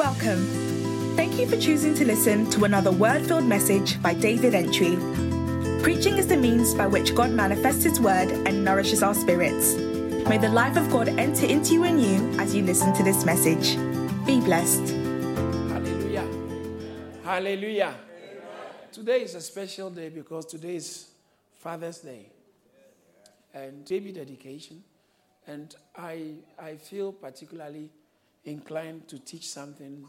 Welcome. Thank you for choosing to listen to another word filled message by David Entry. Preaching is the means by which God manifests His word and nourishes our spirits. May the life of God enter into you and you as you listen to this message. Be blessed. Hallelujah. Hallelujah. Today is a special day because today is Father's Day and baby dedication. And I, I feel particularly inclined to teach something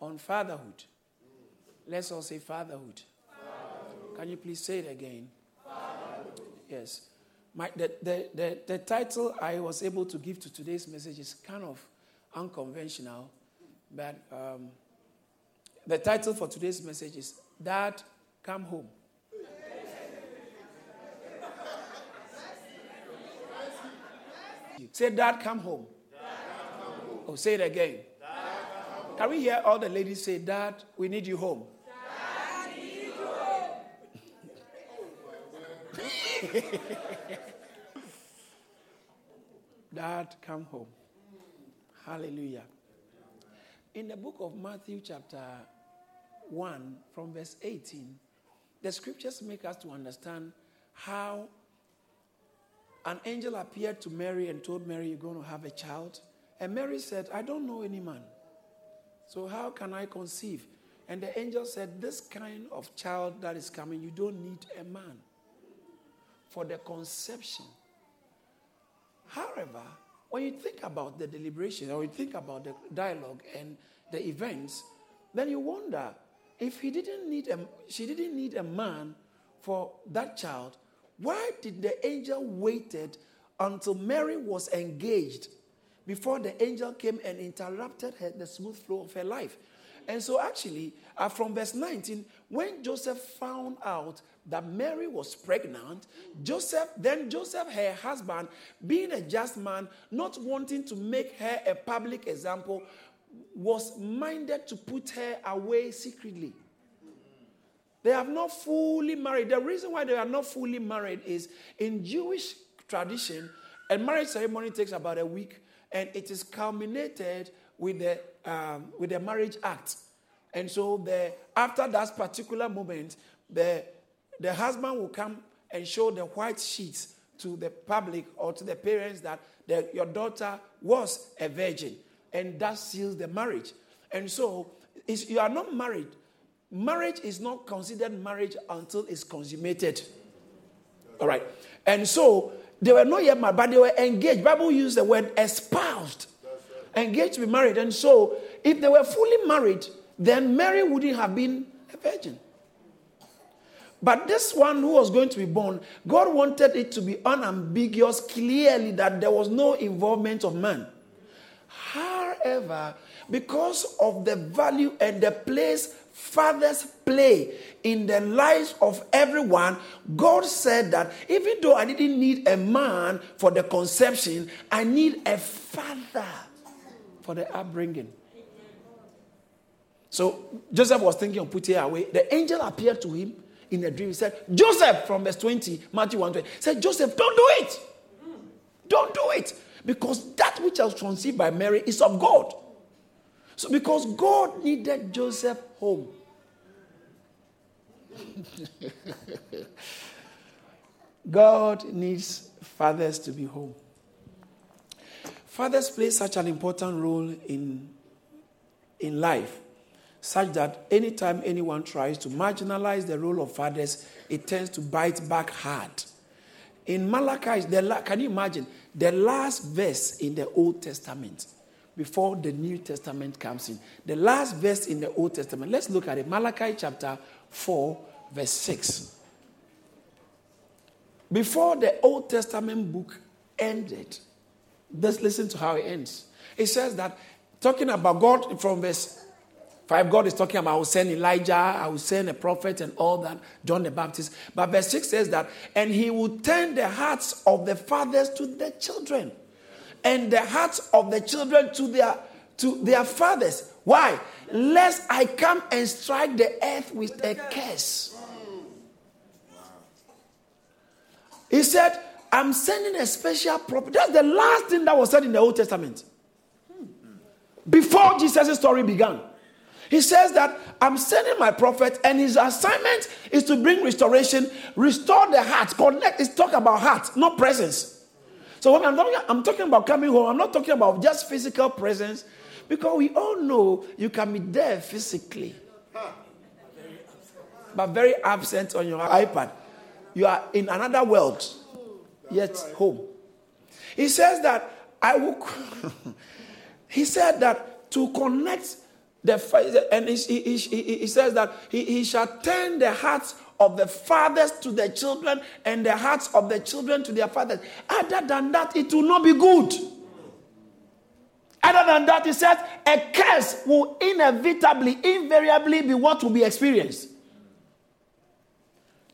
on fatherhood. Let's all say fatherhood. fatherhood. Can you please say it again? Fatherhood. Yes. My, the, the, the, the title I was able to give to today's message is kind of unconventional, but um, the title for today's message is Dad, Come Home. Say, Dad, come home. Oh, say it again. Can we hear all the ladies say, Dad, we need you home? Dad, need you home. Dad, come home. Hallelujah. In the book of Matthew, chapter 1, from verse 18, the scriptures make us to understand how an angel appeared to Mary and told Mary, You're going to have a child. And Mary said, I don't know any man. So how can I conceive? And the angel said, This kind of child that is coming, you don't need a man for the conception. However, when you think about the deliberation or you think about the dialogue and the events, then you wonder if he didn't need a, she didn't need a man for that child, why did the angel waited until Mary was engaged before the angel came and interrupted her, the smooth flow of her life? And so, actually, uh, from verse 19, when Joseph found out that Mary was pregnant, Joseph, then Joseph, her husband, being a just man, not wanting to make her a public example, was minded to put her away secretly. They have not fully married. The reason why they are not fully married is in Jewish tradition, a marriage ceremony takes about a week and it is culminated with the, um, with the marriage act. And so the, after that particular moment, the, the husband will come and show the white sheets to the public or to the parents that the, your daughter was a virgin. And that seals the marriage. And so you are not married marriage is not considered marriage until it's consummated. All right. And so they were not yet married, but they were engaged. Bible used the word espoused. Engaged to be married. And so if they were fully married, then Mary wouldn't have been a virgin. But this one who was going to be born, God wanted it to be unambiguous, clearly that there was no involvement of man. However, because of the value and the place fathers play in the lives of everyone, God said that even though I didn't need a man for the conception, I need a father for the upbringing. So Joseph was thinking of putting her away. The angel appeared to him in a dream. He said, Joseph, from verse 20, Matthew 1 20, said, Joseph, don't do it. Don't do it. Because that which was conceived by Mary is of God. So, because God needed Joseph home. God needs fathers to be home. Fathers play such an important role in, in life, such that anytime anyone tries to marginalize the role of fathers, it tends to bite back hard. In Malachi, the, can you imagine the last verse in the Old Testament? Before the New Testament comes in. The last verse in the Old Testament, let's look at it. Malachi chapter 4, verse 6. Before the Old Testament book ended, let's listen to how it ends. It says that, talking about God from verse 5, God is talking about I will send Elijah, I will send a prophet, and all that, John the Baptist. But verse 6 says that, and he will turn the hearts of the fathers to the children and the hearts of the children to their to their fathers. Why? Lest I come and strike the earth with a curse. He said, I'm sending a special prophet. That's the last thing that was said in the Old Testament. before Jesus' story began. He says that I'm sending my prophet, and his assignment is to bring restoration, restore the heart, connect. It's talk about heart, not presence. So when I'm talking, I'm talking about coming home, I'm not talking about just physical presence, because we all know you can be there physically, but very absent on your iPad. You are in another world, yet home. He says that I will. he said that to connect the and he, he, he, he says that he, he shall turn the hearts of the fathers to the children and the hearts of the children to their fathers. Other than that, it will not be good. Other than that, he says a curse will inevitably, invariably be what will be experienced.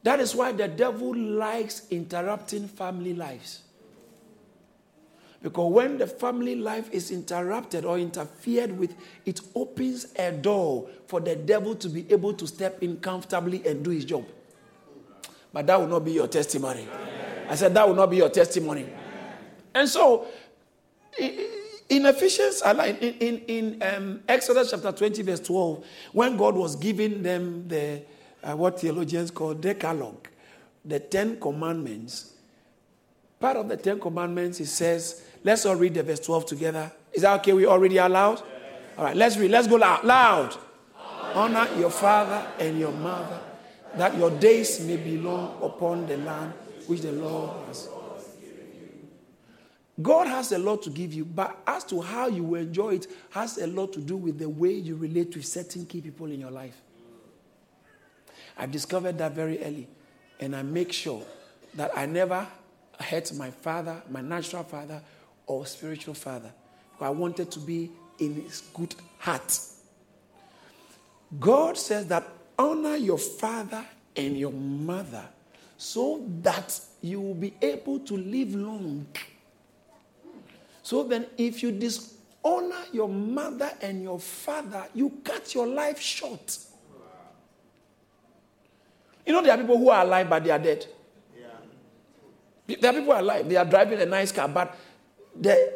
That is why the devil likes interrupting family lives. Because when the family life is interrupted or interfered with, it opens a door for the devil to be able to step in comfortably and do his job. But that will not be your testimony. Amen. I said that will not be your testimony. Amen. And so, in Ephesians, in, in, in um, Exodus chapter 20, verse 12, when God was giving them the, uh, what theologians call Decalogue, the Ten Commandments, part of the Ten Commandments, it says, Let's all read the verse 12 together. Is that okay? We already are loud? All right, let's read. Let's go loud. Loud. Honor your father and your mother, that your days may be long upon the land which the Lord has. Given you. God has a lot to give you, but as to how you enjoy it has a lot to do with the way you relate to certain key people in your life. I discovered that very early, and I make sure that I never hurt my father, my natural father, or spiritual father. I wanted to be in his good heart. God says that honor your father and your mother so that you will be able to live long. So then, if you dishonor your mother and your father, you cut your life short. You know, there are people who are alive but they are dead. Yeah. There are people who are alive, they are driving a nice car, but the,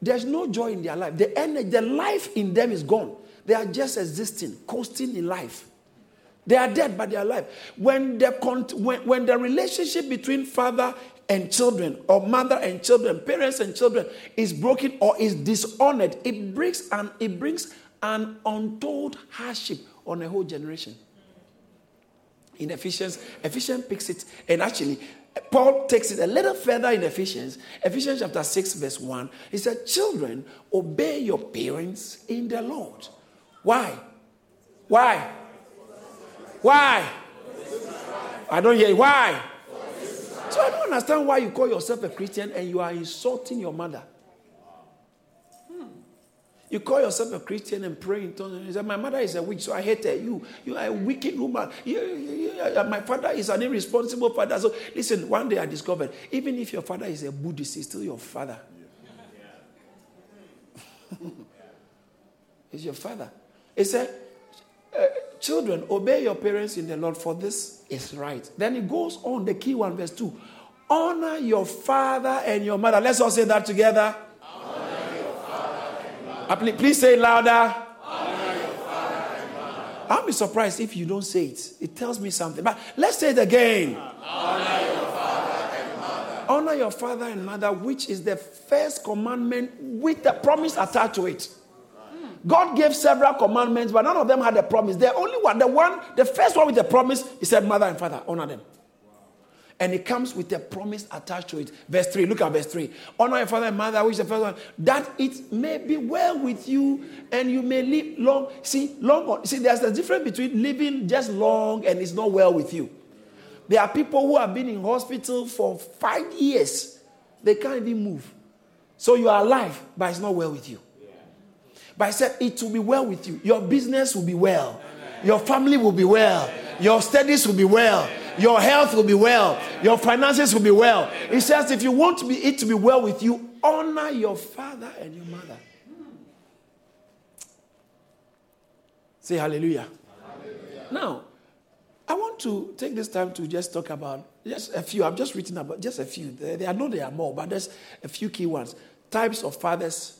there's no joy in their life. The energy, the life in them is gone. They are just existing, coasting in life. They are dead, but they are alive. When the, when, when the relationship between father and children, or mother and children, parents and children, is broken or is dishonored, it brings an, it brings an untold hardship on a whole generation. In Ephesians, Ephesians picks it, and actually, Paul takes it a little further in Ephesians. Ephesians chapter 6, verse 1. He said, Children, obey your parents in the Lord. Why? Why? Why? I don't hear why. So I don't understand why you call yourself a Christian and you are insulting your mother. You call yourself a Christian and pray in tongues. You say, My mother is a witch, so I hate her. You, you are a wicked woman. You, you, you, my father is an irresponsible father. So listen, one day I discovered, even if your father is a Buddhist, he's still your father. he's your father. He said, uh, Children, obey your parents in the Lord, for this is right. Then it goes on, the key one, verse 2. Honor your father and your mother. Let's all say that together. Please, please say louder. I'll be surprised if you don't say it. It tells me something. But let's say it again. Honor your father and mother. Honor your father and mother, which is the first commandment with the promise attached to it. God gave several commandments, but none of them had a promise. The only one, the one, the first one with the promise, he said, Mother and father, honor them and it comes with a promise attached to it. Verse 3, look at verse 3. Honor your father and mother, which is the first one, that it may be well with you and you may live long. See, long, see, there's a difference between living just long and it's not well with you. There are people who have been in hospital for five years, they can't even move. So you are alive, but it's not well with you. But I said it will be well with you. Your business will be well. Your family will be well. Your studies will be well your health will be well, your finances will be well. He says, if you want to be, it to be well with you, honor your father and your mother. Say hallelujah. hallelujah. Now, I want to take this time to just talk about just a few. I've just written about just a few. There, I know there are more, but there's a few key ones. Types of fathers,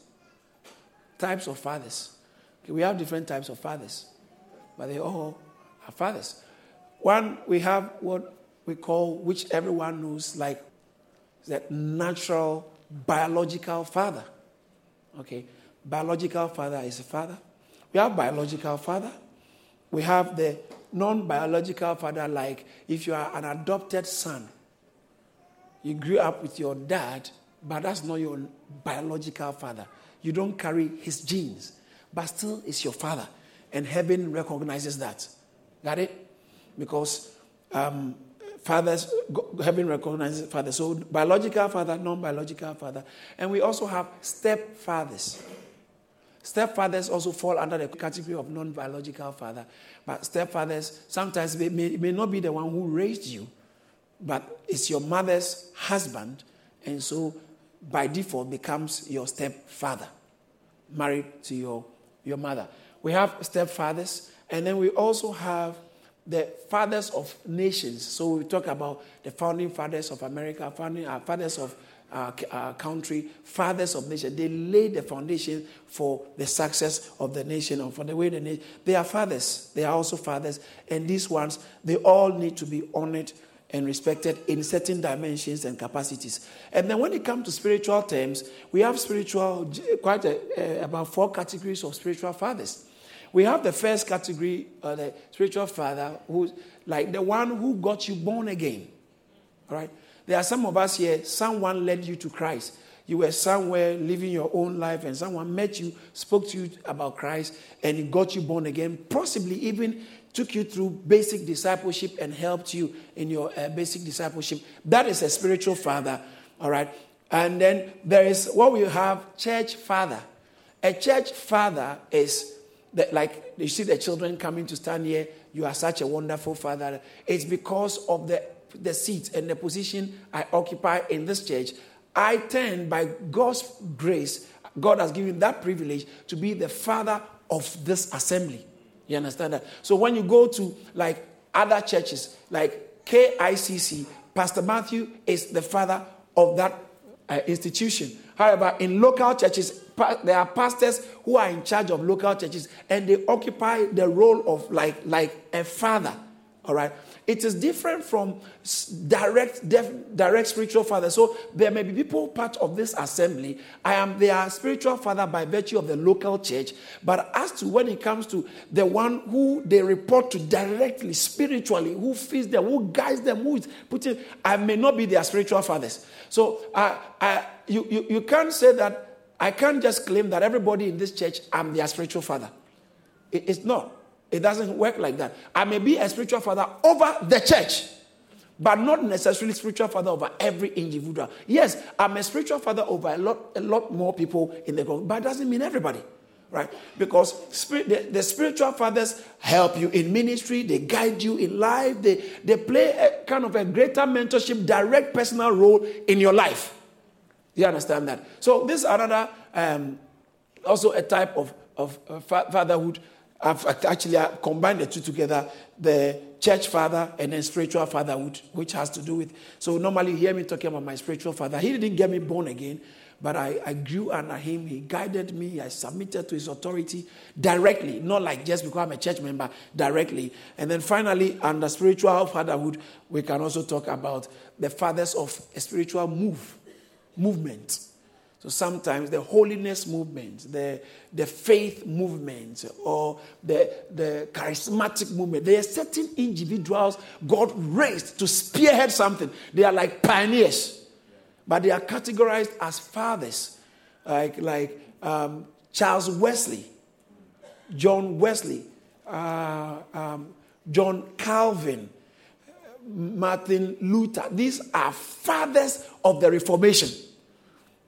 types of fathers. Okay, we have different types of fathers, but they all are fathers. One, we have what we call, which everyone knows, like the natural biological father. Okay, biological father is a father. We have biological father. We have the non biological father, like if you are an adopted son, you grew up with your dad, but that's not your biological father. You don't carry his genes, but still is your father. And heaven recognizes that. Got it? Because um, fathers, heaven recognizes father. So biological father, non-biological father. And we also have stepfathers. Stepfathers also fall under the category of non-biological father. But stepfathers sometimes may, may not be the one who raised you, but it's your mother's husband, and so by default becomes your stepfather, married to your, your mother. We have stepfathers, and then we also have the fathers of nations. So we talk about the founding fathers of America, founding uh, fathers of our, uh, uh, country, fathers of nation. They laid the foundation for the success of the nation and for the way the nation. They are fathers. They are also fathers, and these ones they all need to be honored and respected in certain dimensions and capacities. And then when it comes to spiritual terms, we have spiritual, quite a, about four categories of spiritual fathers. We have the first category, uh, the spiritual father, who's like the one who got you born again. All right? There are some of us here, someone led you to Christ. You were somewhere living your own life, and someone met you, spoke to you about Christ, and he got you born again. Possibly even took you through basic discipleship and helped you in your uh, basic discipleship. That is a spiritual father, all right? And then there is what we have church father. A church father is like you see the children coming to stand here, you are such a wonderful father. It's because of the, the seat and the position I occupy in this church. I tend, by God's grace, God has given that privilege to be the father of this assembly. You understand that? So when you go to like other churches, like KICC, Pastor Matthew is the father of that uh, institution. However, in local churches, there are pastors who are in charge of local churches and they occupy the role of like, like a father. All right. It is different from direct, def, direct spiritual father. So there may be people part of this assembly. I am their spiritual father by virtue of the local church. But as to when it comes to the one who they report to directly, spiritually, who feeds them, who guides them, who is putting, I may not be their spiritual fathers. So I, I, you, you, you can't say that I can't just claim that everybody in this church, I'm their spiritual father. It, it's not. It doesn't work like that. I may be a spiritual father over the church, but not necessarily spiritual father over every individual. Yes, I'm a spiritual father over a lot, a lot more people in the group, but it doesn't mean everybody. Right? Because spirit, the, the, spiritual fathers help you in ministry, they guide you in life, they, they play a kind of a greater mentorship, direct personal role in your life. You understand that? So this is another, um, also a type of, of uh, fatherhood. I've actually combined the two together, the church father and then spiritual fatherhood, which has to do with. So normally you hear me talking about my spiritual father. He didn't get me born again, but I, I grew under him. He guided me. I submitted to his authority directly, not like just because I'm a church member, directly. And then finally, under spiritual fatherhood, we can also talk about the fathers of a spiritual move movement. So sometimes the holiness movement, the, the faith movement, or the, the charismatic movement, there are certain individuals God raised to spearhead something. They are like pioneers, but they are categorized as fathers, like, like um, Charles Wesley, John Wesley, uh, um, John Calvin, Martin Luther. These are fathers of the Reformation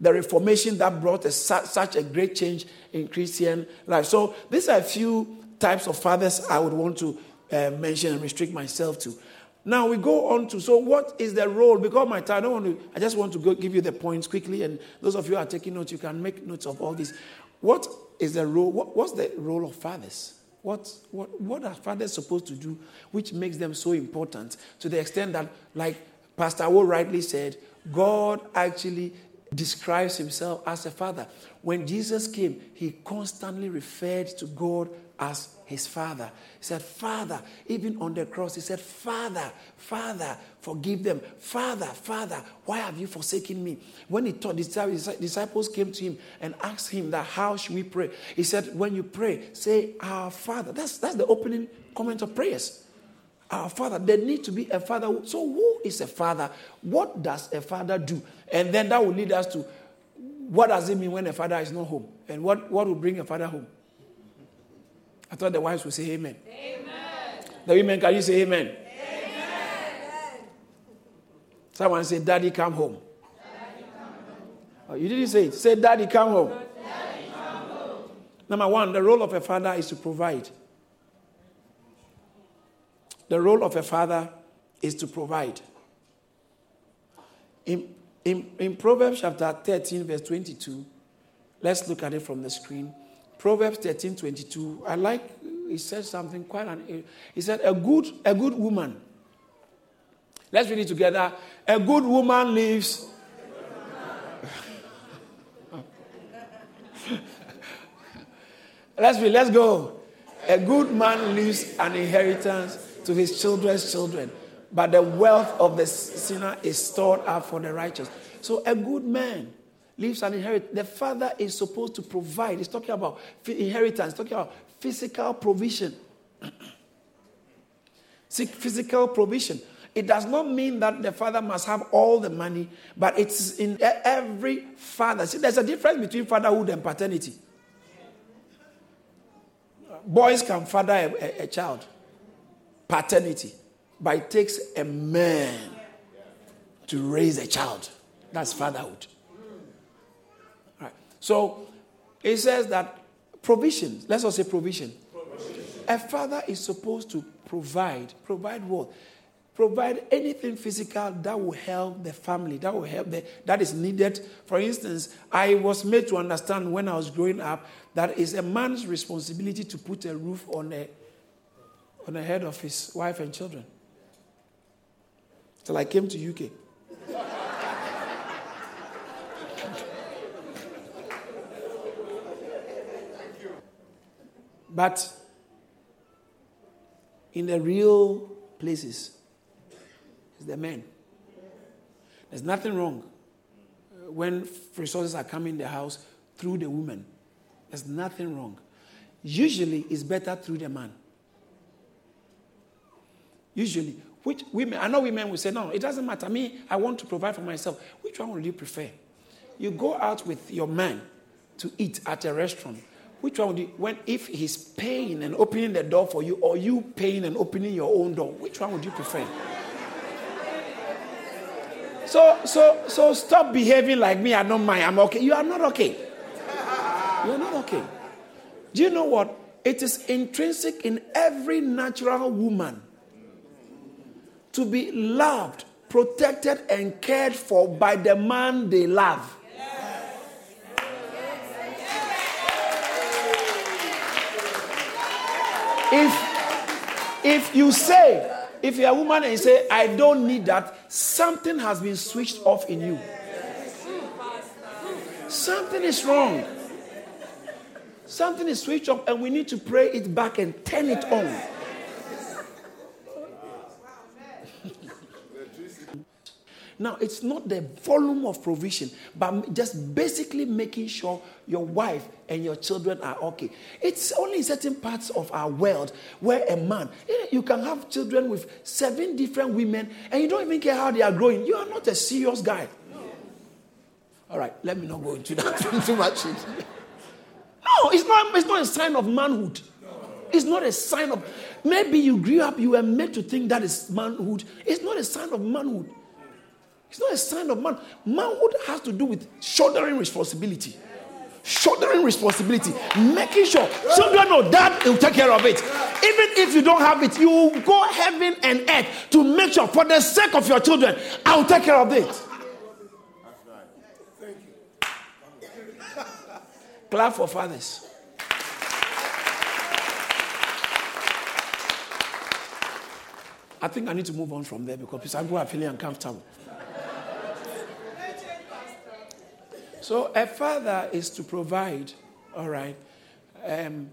the Reformation that brought a, such a great change in Christian life. So these are a few types of fathers I would want to uh, mention and restrict myself to. Now we go on to so what is the role? Because my time, I don't want to. I just want to give you the points quickly, and those of you are taking notes, you can make notes of all this. What is the role? What, what's the role of fathers? What, what, what are fathers supposed to do which makes them so important to the extent that, like Pastor Wo rightly said, God actually describes himself as a father. When Jesus came, he constantly referred to God as his father. He said, Father, even on the cross, he said, Father, Father, forgive them. Father, Father, why have you forsaken me? When he taught, disciples came to him and asked him that, How should we pray? He said, When you pray, say, Our Father. That's, that's the opening comment of prayers. Our Father. There need to be a father. So, who is a father? What does a father do? And then that will lead us to what does it mean when a father is not home? And what, what will bring a father home? I thought the wives would say amen. Amen. The women, can you say amen? Amen. Someone say, Daddy, come home. Daddy, come home. Oh, you didn't say it. Say, Daddy, come home. Daddy, come home. Number one, the role of a father is to provide. The role of a father is to provide. In, in, in Proverbs chapter 13, verse 22, let's look at it from the screen. Proverbs 13 22. I like, he said something quite, an, he said, a good, a good woman. Let's read it together. A good woman lives. let's read, let's go. A good man leaves an inheritance to his children's children, but the wealth of the sinner is stored up for the righteous. So a good man leaves an inheritance. The father is supposed to provide. He's talking about inheritance, talking about physical provision. physical provision. It does not mean that the father must have all the money, but it's in every father. See, there's a difference between fatherhood and paternity. Boys can father a, a, a child, paternity, but it takes a man to raise a child. That's fatherhood. So it says that provision, let's also say provision. provision. A father is supposed to provide. Provide what? Provide anything physical that will help the family, that will help the, that is needed. For instance, I was made to understand when I was growing up that it's a man's responsibility to put a roof on the on the head of his wife and children. Till I came to UK. But in the real places, it's the men. There's nothing wrong uh, when resources are coming in the house through the woman. There's nothing wrong. Usually, it's better through the man. Usually, which women, I know women will say, no, it doesn't matter. Me, I want to provide for myself. Which one would you prefer? You go out with your man to eat at a restaurant which one would you, when, if he's paying and opening the door for you, or you paying and opening your own door, which one would you prefer? So, so, so stop behaving like me. I don't mind. I'm okay. You are not okay. You are not okay. Do you know what? It is intrinsic in every natural woman to be loved, protected, and cared for by the man they love. If, if you say, if you're a woman and you say, I don't need that, something has been switched off in you. Something is wrong. Something is switched off, and we need to pray it back and turn it on. Now, it's not the volume of provision, but just basically making sure your wife and your children are okay. It's only in certain parts of our world where a man, you can have children with seven different women and you don't even care how they are growing. You are not a serious guy. All right, let me not go into that too much. No, it's not, it's not a sign of manhood. It's not a sign of. Maybe you grew up, you were made to think that is manhood. It's not a sign of manhood. It's not a sign of man. Manhood has to do with shouldering responsibility. Shouldering responsibility, making sure children know that will take care of it. Even if you don't have it, you go heaven and earth to make sure, for the sake of your children, I will take care of it. Clap for fathers. I think I need to move on from there because are feeling uncomfortable. So a father is to provide, all right. Um,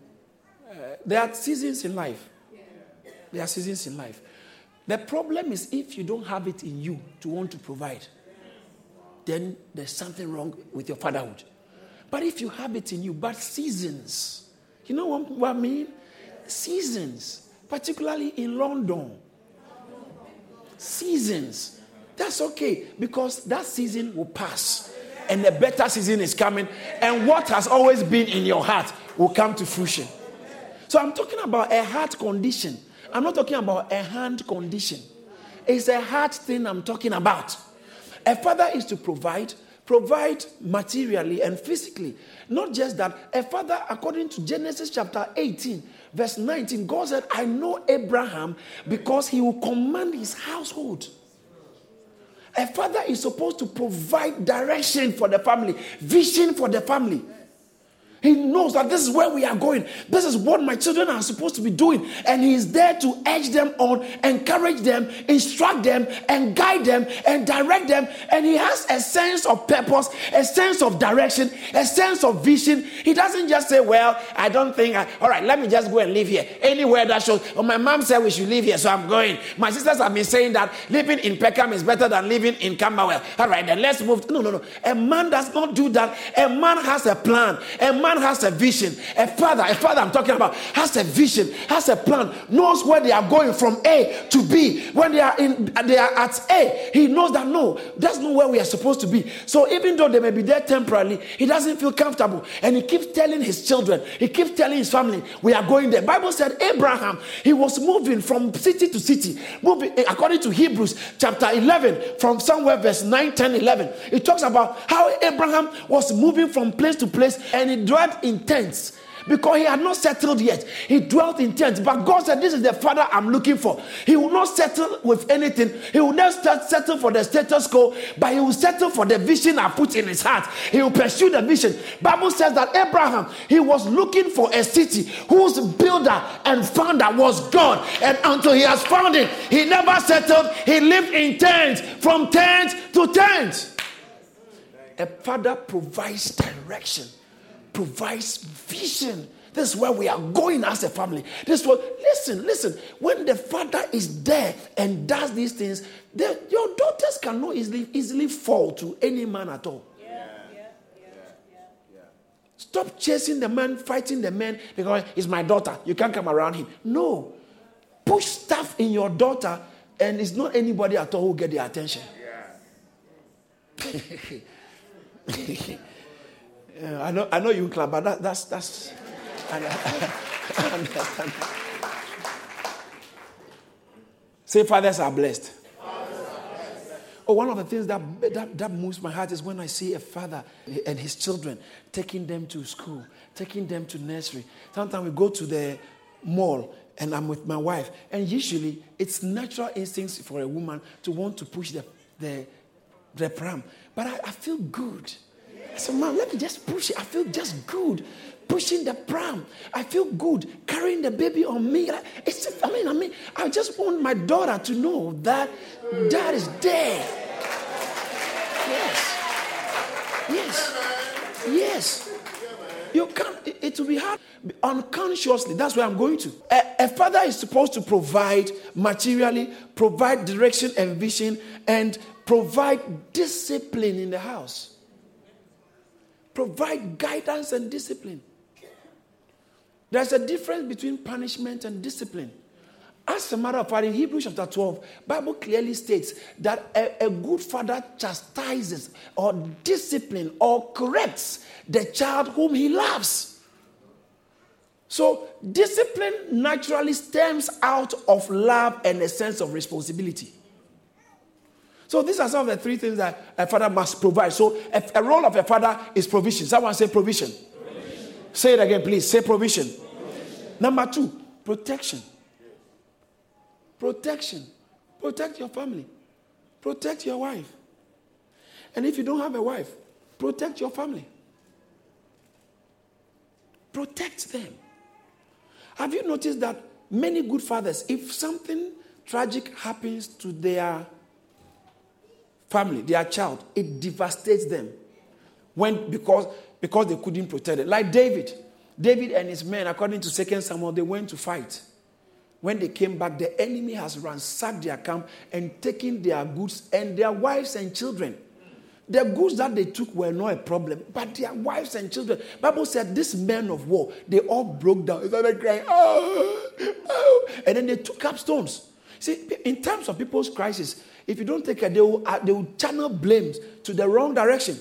uh, there are seasons in life. There are seasons in life. The problem is if you don't have it in you to want to provide, then there's something wrong with your fatherhood. But if you have it in you, but seasons, you know what, what I mean? Seasons, particularly in London. Seasons. That's okay because that season will pass and a better season is coming. And what has always been in your heart will come to fruition. So I'm talking about a heart condition. I'm not talking about a hand condition. It's a heart thing I'm talking about. A father is to provide, provide materially and physically. Not just that, a father, according to Genesis chapter 18, verse 19, God said, I know Abraham because he will command his household. A father is supposed to provide direction for the family, vision for the family. He knows that this is where we are going. This is what my children are supposed to be doing. And He is there to edge them on, encourage them, instruct them, and guide them and direct them. And He has a sense of purpose, a sense of direction, a sense of vision. He doesn't just say, Well, I don't think, I, all right, let me just go and live here. Anywhere that shows, oh, my mom said we should live here, so I'm going. My sisters have been saying that living in Peckham is better than living in Camberwell. All right, then let's move. No, no, no. A man does not do that. A man has a plan. A man man has a vision, a father, a father I'm talking about, has a vision, has a plan, knows where they are going from A to B. When they are in, they are at A, he knows that no, that's not where we are supposed to be. So even though they may be there temporarily, he doesn't feel comfortable, and he keeps telling his children, he keeps telling his family, we are going there. Bible said Abraham, he was moving from city to city, moving eh, according to Hebrews chapter 11, from somewhere verse 9, 10, 11. It talks about how Abraham was moving from place to place, and he in tents because he had not settled yet. He dwelt in tents. But God said, This is the father I'm looking for. He will not settle with anything. He will not settle for the status quo, but he will settle for the vision I put in his heart. He will pursue the vision. Bible says that Abraham, he was looking for a city whose builder and founder was God. And until he has found it, he never settled. He lived in tents, from tent to tent. A father provides direction provides vision. This is where we are going as a family. This was listen, listen. When the father is there and does these things, the, your daughters cannot easily easily fall to any man at all. Yeah. Yeah. Yeah. Stop chasing the man, fighting the man because he's my daughter. You can't come around him. No. Push stuff in your daughter, and it's not anybody at all who get the attention. I know, I know you clap, but that, that's that's. I understand. Say, fathers are blessed. Oh, one of the things that, that, that moves my heart is when I see a father and his children taking them to school, taking them to nursery. Sometimes we go to the mall and I'm with my wife, and usually it's natural instincts for a woman to want to push the, the, the pram. But I, I feel good I said, Mom, let me just push it. I feel just good pushing the pram. I feel good carrying the baby on me. It's, I mean, I mean, I just want my daughter to know that dad is there. Yes. Yes. Yes. You can't, it, it will be hard unconsciously. That's where I'm going to. A, a father is supposed to provide materially, provide direction and vision, and provide discipline in the house provide guidance and discipline. There's a difference between punishment and discipline. As a matter of fact, in Hebrews chapter 12, Bible clearly states that a, a, good father chastises or disciplines or corrects the child whom he loves. So, discipline naturally stems out of love and a sense of responsibility. So these are some of the three things that a father must provide. So a, a role of a father is provision. Someone say provision. provision. Say it again, please. Say provision. provision. Number two, protection. Protection. Protect your family. Protect your wife. And if you don't have a wife, protect your family. Protect them. Have you noticed that many good fathers, if something tragic happens to their family, their child, it devastates them. when because because they couldn't protect it. Like David. David and his men, according to 2 Samuel, they went to fight. When they came back, the enemy has ransacked their camp and taken their goods and their wives and children. The goods that they took were not a problem, but their wives and children. Bible said these men of war, they all broke down. They started crying, oh, oh, and then they took up stones. See, in terms of people's crisis, if you don't take care, they will, uh, they will channel blames to the wrong direction.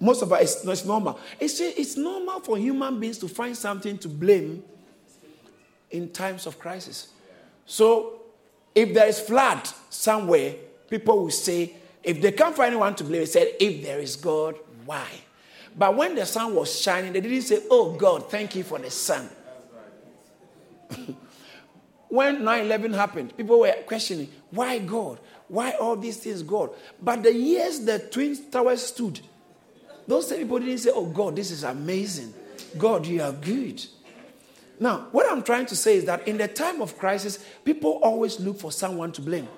Most of us, it's, normal. It's, it's normal for human beings to find something to blame in times of crisis. So, if there is flood somewhere, people will say, if they can't find anyone to blame, they said, if there is God, why? But when the sun was shining, they didn't say, oh God, thank you for the sun. when 9 11 happened, people were questioning, why God? Why all these things, God? But the years the Twin Towers stood, those same people didn't say, oh God, this is amazing. God, you are good. Now, what I'm trying to say is that in the time of crisis, people always look for someone to blame.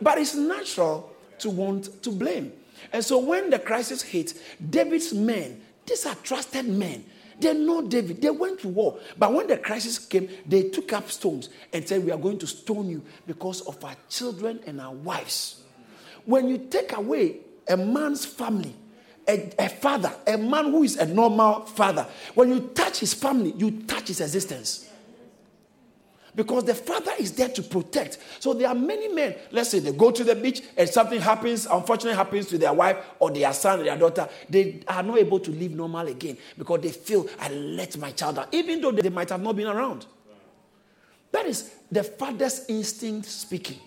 But it's natural to want to blame. And so when the crisis hit, David's men, these are trusted men. They know David. They went to war. But when the crisis came, they took up stones and said, We are going to stone you because of our children and our wives. When you take away a man's family, a, a, father, a man who is a normal father, when you touch his family, you touch his existence. Because the father is there to protect. So there are many men, let's say they go to the beach and something happens, unfortunately happens to their wife or their son or their daughter, they are not able to live normal again because they feel, I let my child down, even though they might have not been around. That is the father's instinct speaking.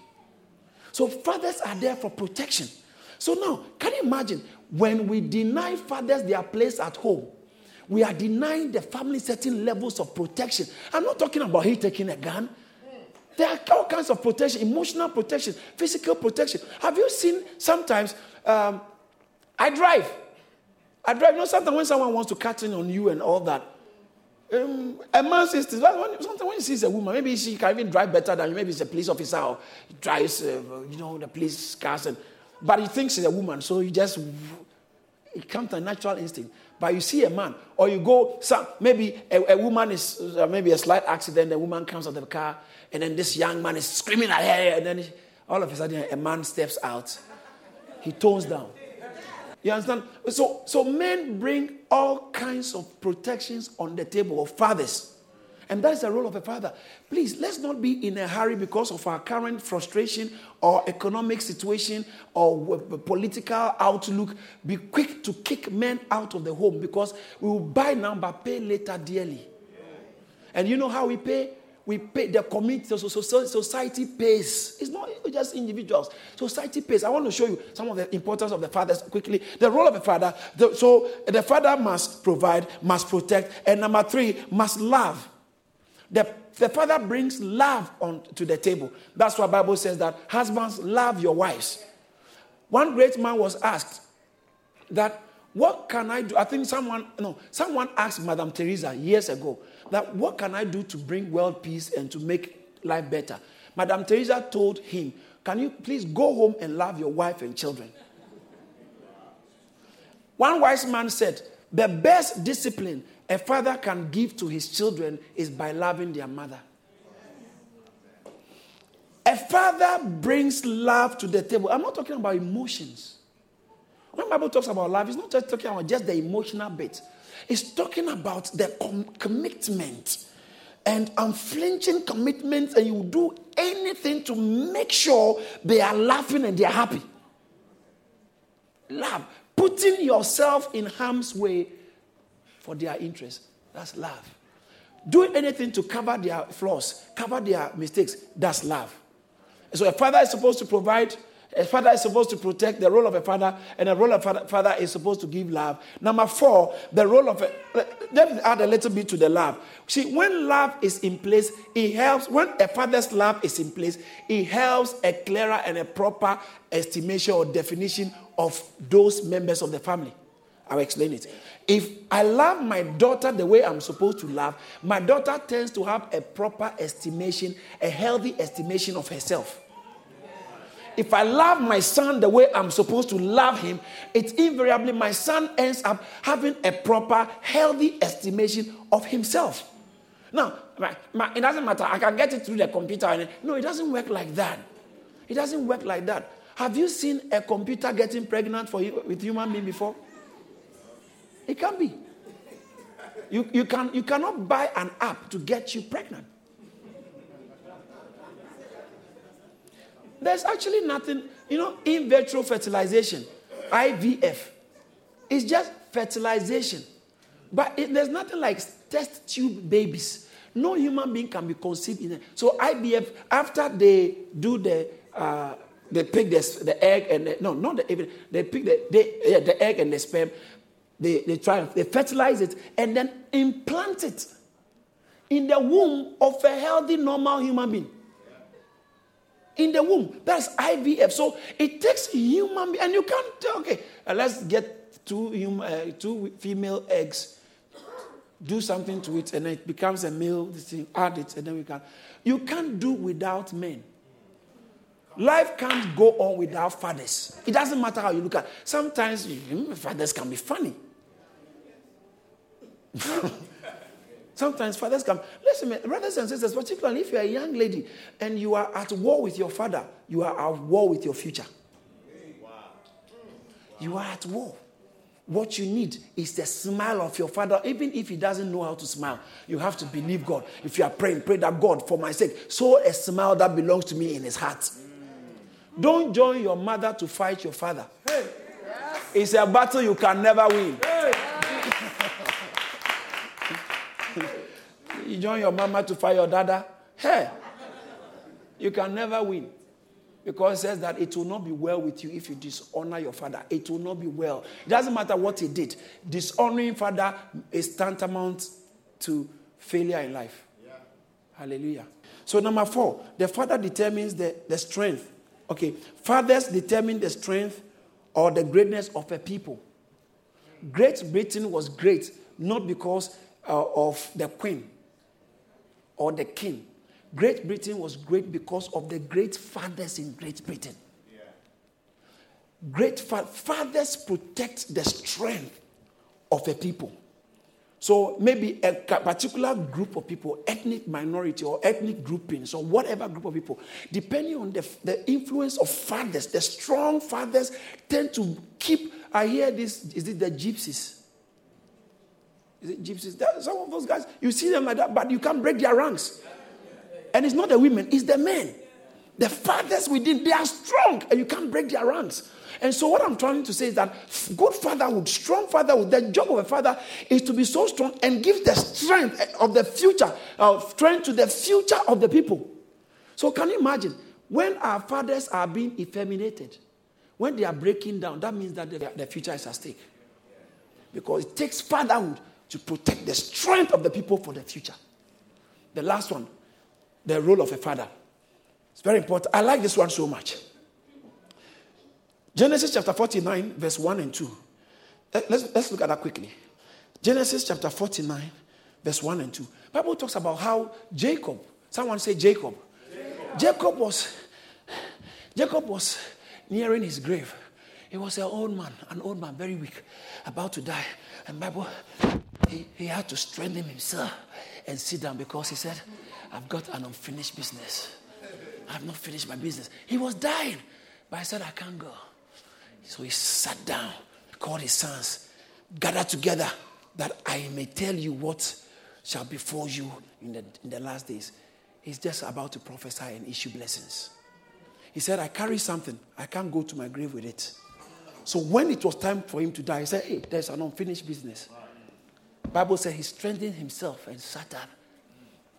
So fathers are there for protection. So now, can you imagine when we deny fathers their place at home? We are denying the family certain levels of protection. I'm not talking about he taking a gun. There are all kinds of protection, emotional protection, physical protection. Have you seen sometimes? Um, I drive. I drive. You know, sometimes when someone wants to cut in on you and all that, um, a man says, sometimes when he sees a woman, maybe she can even drive better than you. Maybe he's a police officer or drives, uh, you know, the police cars. And, but he thinks he's a woman, so he just, it comes to a natural instinct. But you see a man, or you go, some, maybe a, a woman is, uh, maybe a slight accident, the woman comes out of the car, and then this young man is screaming at her, and then he, all of a sudden a man steps out. He tones down. You understand? So, so men bring all kinds of protections on the table of fathers. And that's the role of a father. Please, let's not be in a hurry because of our current frustration or economic situation or political outlook. Be quick to kick men out of the home because we will buy now but pay later dearly. And you know how we pay? we pay the community, so, society pays. It's not just individuals. Society pays. I want to show you some of the importance of the fathers quickly. The role of a father. The, so the father must provide, must protect, and number three, must love. The, the father brings love on to the table. That's why Bible says that husbands love your wives. One great man was asked that what can I do? I think someone no, someone asked Madame Teresa years ago that what can I do to bring world peace and to make life better? Madame Teresa told him, Can you please go home and love your wife and children? One wise man said, The best discipline a father can give to his children is by loving their mother. A father brings love to the table. I'm not talking about emotions. When the Bible talks about love, it's not just talking about just the emotional bit. It's talking about the com- commitment and unflinching commitment, and you do anything to make sure they are laughing and they are happy. Love, putting yourself in harm's way for their interest. That's love. Doing anything to cover their flaws, cover their mistakes, that's love. So a father is supposed to provide, a father is supposed to protect the role of a father, and a role of a father is supposed to give love. Number four, the role of a let me add a little bit to the love. See, when love is in place, it helps. When a father's love is in place, it helps a clearer and a proper estimation or definition of those members of the family. I'll explain it. If I love my daughter the way I'm supposed to love, my daughter tends to have a proper estimation, a healthy estimation of herself. If I love my son the way I'm supposed to love him, it's invariably my son ends up having a proper, healthy estimation of himself. Now, my, my, it doesn't matter. I can get it through the computer. And, no, it doesn't work like that. It doesn't work like that. Have you seen a computer getting pregnant for with human being before? It can't be. You, you, can, you cannot buy an app to get you pregnant. There's actually nothing, you know, in vitro fertilization, IVF, it's just fertilization. But it, there's nothing like test tube babies. No human being can be conceived in it. So IVF, after they do the, uh, they pick the, the egg and the, no, not the egg, they pick the, yeah, the egg and the sperm. They, they try, they fertilize it and then implant it in the womb of a healthy, normal human being in the womb. That's IVF. So it takes human, and you can't okay, uh, let's get two, human, uh, two female eggs, do something to it, and it becomes a male, thing, add it, and then we can. You can't do without men. Life can't go on without fathers. It doesn't matter how you look at. It. Sometimes hmm, fathers can be funny. Sometimes fathers come. Listen, brothers and sisters, particularly if you're a young lady and you are at war with your father, you are at war with your future. You are at war. What you need is the smile of your father, even if he doesn't know how to smile. You have to believe God. If you are praying, pray that God, for my sake, sow a smile that belongs to me in his heart. Don't join your mother to fight your father. It's a battle you can never win. You join your mama to fight your dada, hey, you can never win. Because it says that it will not be well with you if you dishonor your father. It will not be well. It doesn't matter what he did. Dishonoring father is tantamount to failure in life. Yeah. Hallelujah. So, number four, the father determines the, the strength. Okay, fathers determine the strength or the greatness of a people. Great Britain was great not because uh, of the queen, or the king. Great Britain was great because of the great fathers in Great Britain. Great fa- fathers protect the strength of a people. So maybe a particular group of people, ethnic minority or ethnic groupings or whatever group of people, depending on the, the influence of fathers, the strong fathers tend to keep. I hear this, is it the gypsies? Is it gypsies? Some of those guys, you see them like that, but you can't break their ranks. And it's not the women, it's the men. The fathers within, they are strong, and you can't break their ranks. And so, what I'm trying to say is that good fatherhood, strong fatherhood, the job of a father is to be so strong and give the strength of the future, uh, strength to the future of the people. So, can you imagine when our fathers are being effeminated, when they are breaking down, that means that the future is at stake. Because it takes fatherhood to protect the strength of the people for the future. The last one, the role of a father. It's very important. I like this one so much. Genesis chapter 49, verse 1 and 2. Let's, let's look at that quickly. Genesis chapter 49, verse 1 and 2. Bible talks about how Jacob, someone say Jacob. Jacob, Jacob was Jacob was nearing his grave. He was an old man, an old man, very weak, about to die. And Bible, he, he had to strengthen himself and sit down because he said, I've got an unfinished business. I've not finished my business. He was dying, but I said, I can't go. So he sat down, called his sons, gathered together that I may tell you what shall befall you in the, in the last days. He's just about to prophesy and issue blessings. He said, I carry something. I can't go to my grave with it. So when it was time for him to die, he said, Hey, there's an unfinished business. Bible said he strengthened himself and sat up.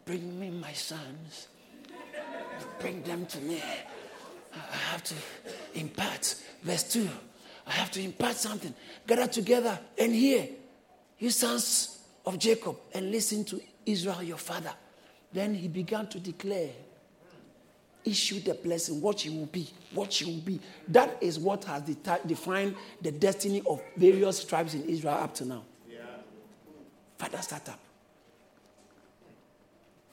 Bring me my sons. Bring them to me. I have to impart. Verse 2. I have to impart something. Gather together and hear, you sons of Jacob, and listen to Israel, your father. Then he began to declare issue the blessing, what you will be, what you will be. That is what has defined the destiny of various tribes in Israel up to now. Father, start up.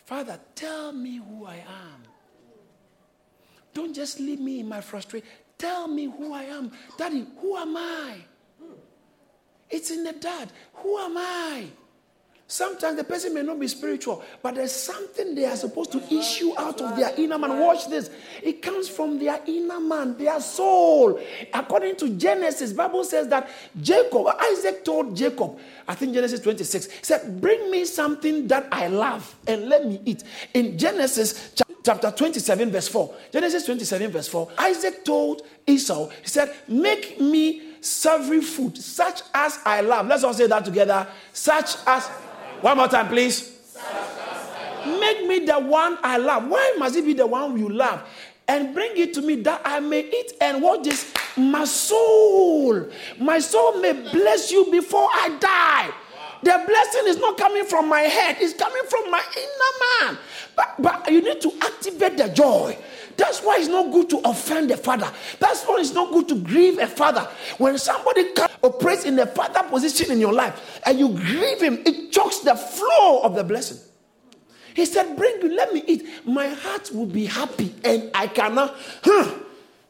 Father, tell me who I am. Don't just leave me in my frustration. Tell me who I am. Daddy, who am I? It's in the dad. Who am I? Sometimes the person may not be spiritual, but there's something they are supposed to issue out of their inner man. Watch this. It comes from their inner man, their soul. According to Genesis, Bible says that Jacob, Isaac told Jacob, I think Genesis 26, said, Bring me something that I love and let me eat. In Genesis chapter 27, verse 4, Genesis 27, verse 4, Isaac told Esau, he said, Make me savory food, such as I love. Let's all say that together. Such as one more time, please. Make me the one I love. Why must it be the one you love? And bring it to me that I may eat and what this my soul. My soul may bless you before I die. The blessing is not coming from my head, it's coming from my inner man. But, but you need to activate the joy. That's why it's not good to offend a father. That's why it's not good to grieve a father. When somebody operates in a father position in your life and you grieve him, it chokes the flow of the blessing. He said, Bring you, let me eat. My heart will be happy and I cannot. Huh,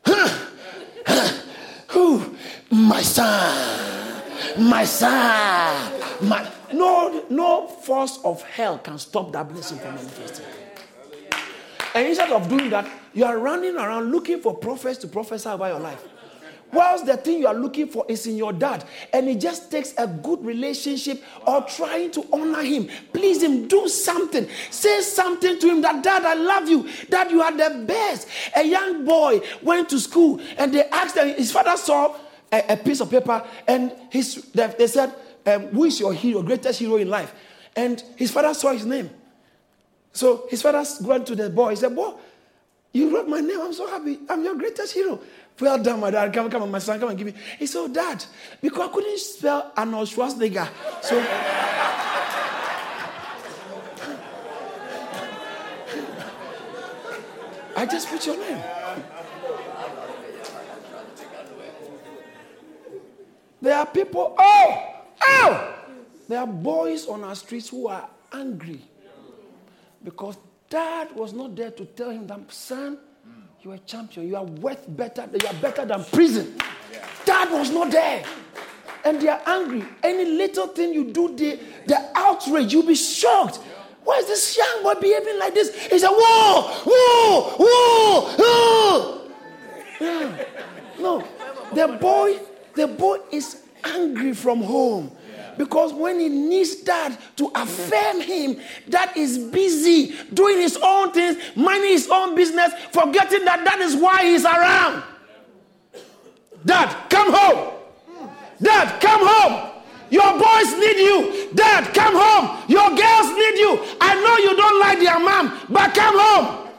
huh, huh, my son, my son, my. No, no force of hell can stop that blessing from manifesting. And instead of doing that, you are running around looking for prophets to prophesy about your life. Whilst the thing you are looking for is in your dad, and it just takes a good relationship or trying to honor him, please him, do something, say something to him that dad, I love you, that you are the best. A young boy went to school and they asked him, his father saw a, a piece of paper and his, they said, um, Who is your hero, greatest hero in life? And his father saw his name. So his father went to the boy. He said, Boy, you wrote my name. I'm so happy. I'm your greatest hero. Well done, my dad. Come, come on, my son. Come and give me. He said, oh, Dad, because I couldn't spell Arnold Schwarzenegger. So. I just put your name. There are people, oh, oh! There are boys on our streets who are angry because dad was not there to tell him that, son, you're a champion. You are worth better. You are better than prison. Yeah. Dad was not there. And they are angry. Any little thing you do, the, the outrage, you'll be shocked. Why is this young boy behaving like this? He said, Whoa, whoa, whoa, whoa. Yeah. No, the boy, the boy is angry from home. Because when he needs dad to affirm him, that is busy doing his own things, minding his own business, forgetting that that is why he's around. Dad, come home. Dad, come home. Your boys need you. Dad, come home. Your girls need you. I know you don't like their mom, but come home.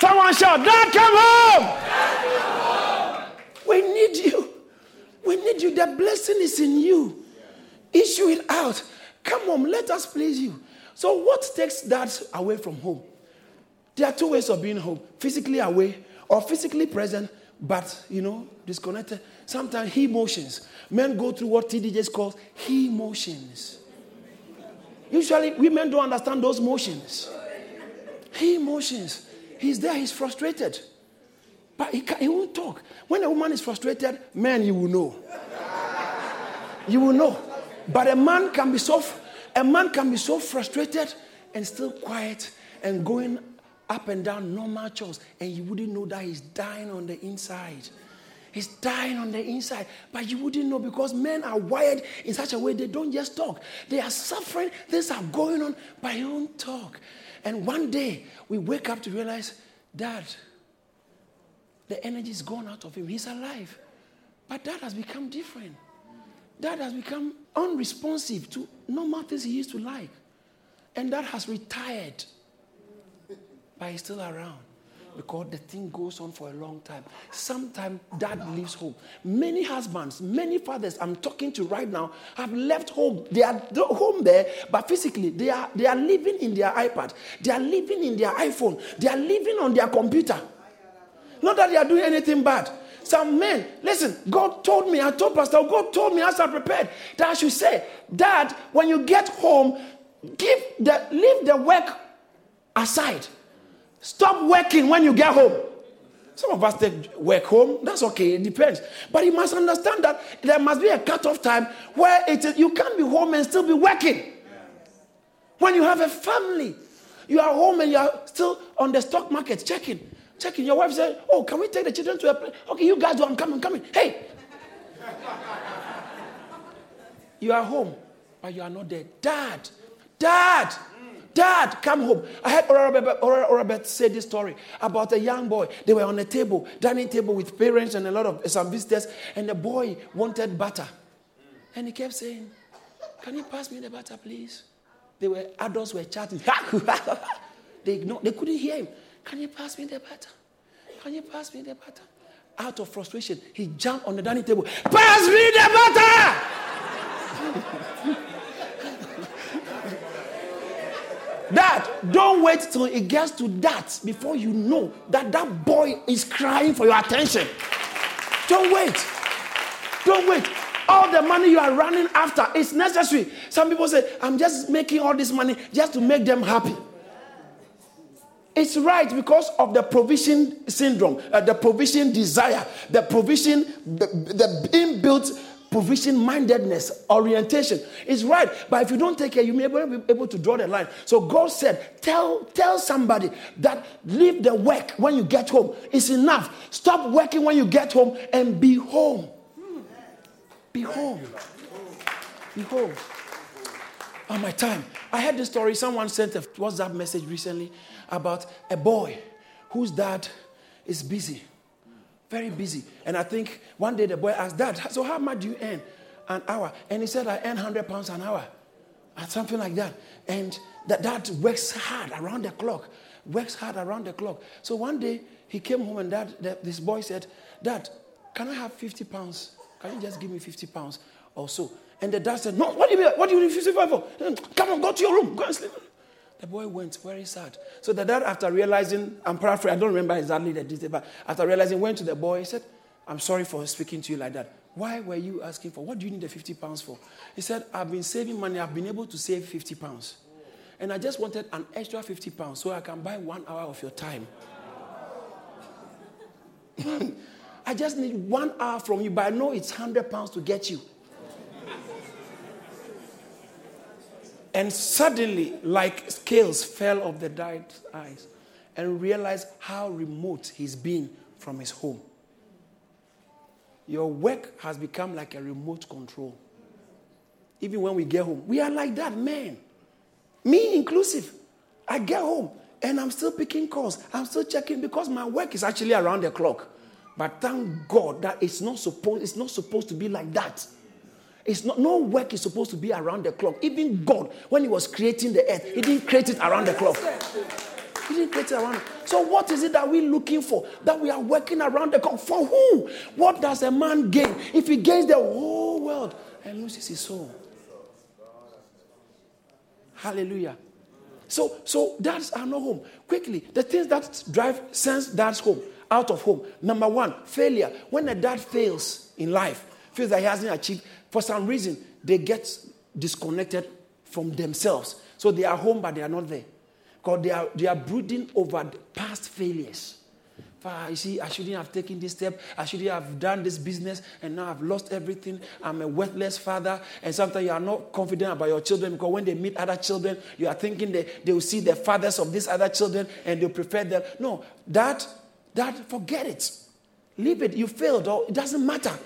Someone shout, Dad, come home. We need you. We need you. The blessing is in you. Issue it out. Come on, let us please you. So, what takes that away from home? There are two ways of being home physically away or physically present, but you know, disconnected. Sometimes he motions. Men go through what T.D. Jakes calls he motions. Usually, women don't understand those motions. He motions. He's there, he's frustrated. But he, he won't talk. When a woman is frustrated, man, you will know. You will know. But a man can be so a man can be so frustrated and still quiet and going up and down normal chores, and you wouldn't know that he's dying on the inside. He's dying on the inside, but you wouldn't know because men are wired in such a way they don't just talk. They are suffering, things are going on, but he won't talk. And one day we wake up to realize, Dad, the energy is gone out of him. He's alive. But that has become different. That has become unresponsive to normal things he used to like. And that has retired. But he's still around because the thing goes on for a long time. Sometimes dad leaves home. Many husbands, many fathers I'm talking to right now have left home. They are home there, but physically they are they are living in their iPad. They are living in their iPhone. They are living on their computer. Not that they are doing anything bad. Some men, listen, God told me, I told Pastor, God told me as I prepared that I should say, Dad, when you get home, Give the, leave the work aside. Stop working when you get home. Some of us take work home. That's okay. It depends. But you must understand that there must be a cut-off time where it, you can't be home and still be working. When you have a family, you are home and you are still on the stock market checking. Checking. Your wife said, Oh, can we take the children to a place? Okay, you guys do. I'm coming, coming. Hey! you are home, but you are not there. Dad, dad, Dad, come home. I heard Oral Robert say this story about a young boy. They were on a table, dining table with parents and a lot of some visitors, and the boy wanted butter. And he kept saying, Can you pass me the butter, please? They were adults were chatting. they ignored, they couldn't hear him. Can you pass me the butter? Can you pass me the butter? Out of frustration, he jumped on the dining table. Pass me the butter! Dad, don't wait till it gets to that before you know that that boy is crying for your attention. Don't wait. Don't wait. All the money you are running after is necessary. Some people say, I'm just making all this money just to make them happy. It's right because of the provision syndrome, uh, the provision desire, the provision, the, the inbuilt provision mindedness, orientation. is right. But if you don't take care, you may never be able to draw the line. So God said, tell, tell somebody that leave the work when you get home. It's enough. Stop working when you get home and be home. Be home. Be home. On my time. I had this story. Someone sent a WhatsApp message recently about a boy whose dad is busy very busy. And I think one day the boy asked, Dad, so how much do you earn an hour? And he said, I earn 100 pounds an hour. And something like that. And that dad works hard around the clock. Works hard around the clock. So one day he came home and dad, the, this boy said, Dad, can I have 50 pounds? Can you just give me 50 pounds or so? And the dad said, No, what do you mean? What do you need 50 pounds for? Mm, come on, go to your room. Go and sleep. The boy went very sad. So the dad, after realizing, I'm paraphrasing, I don't remember exactly the detail, but after realizing, went to the boy, he said, I'm sorry for speaking to you like that. Why were you asking for? What do you need the 50 pounds for? He said, I've been saving money. I've been able to save 50 pounds. And I just wanted an extra 50 pounds so I can buy one hour of your time. I just need one hour from you, but I know it's 100 pounds to get you. And suddenly, like scales fell off the dad's eyes and realized how remote he's been from his home. Your work has become like a remote control. Even when we get home, we are like that, man. Me inclusive. I get home and I'm still picking calls. I'm still checking because my work is actually around the clock. But thank God that it's not supposed, it's not supposed to be like that. It's not, no work is supposed to be around the clock. Even God, when He was creating the earth, He didn't create it around the clock. He didn't create it around. So, what is it that we're looking for? That we are working around the clock for who? What does a man gain if he gains the whole world and loses his soul? Hallelujah. So, so dads are not home. Quickly, the things that drive sense dads home, out of home. Number one, failure. When a dad fails in life, feels that he hasn't achieved, for some reason, they get disconnected from themselves. So they are home, but they are not there. Because they are, they are brooding over past failures. You see, I shouldn't have taken this step. I shouldn't have done this business, and now I've lost everything. I'm a worthless father. And sometimes you are not confident about your children because when they meet other children, you are thinking that they will see the fathers of these other children and they'll prefer them. No, that, that, forget it. Leave it. You failed, or it doesn't matter.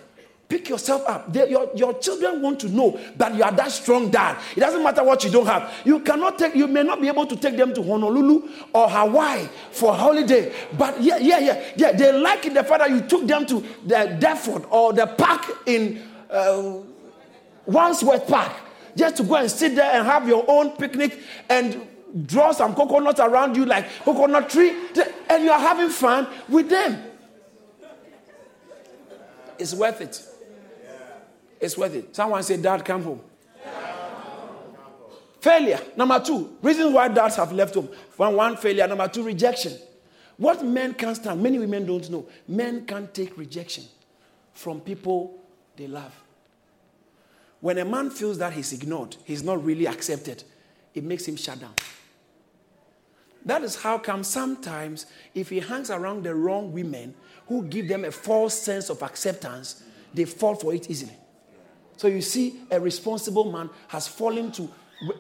Pick yourself up. Your, your children want to know that you are that strong dad. It doesn't matter what you don't have. You cannot take, you may not be able to take them to Honolulu or Hawaii for holiday. But yeah, yeah, yeah, yeah. They like it the fact that you took them to the Deptford or the park in uh, Wandsworth Park just to go and sit there and have your own picnic and draw some coconuts around you like coconut tree and you are having fun with them. It's worth it. It's worth it. Someone say, Dad, come home. Failure. Number two, reasons why dads have left home. One, one, failure. Number two, rejection. What men can't stand, many women don't know. Men can't take rejection from people they love. When a man feels that he's ignored, he's not really accepted, it makes him shut down. That is how come sometimes if he hangs around the wrong women who give them a false sense of acceptance, they fall for it easily. So you see, a responsible man has fallen to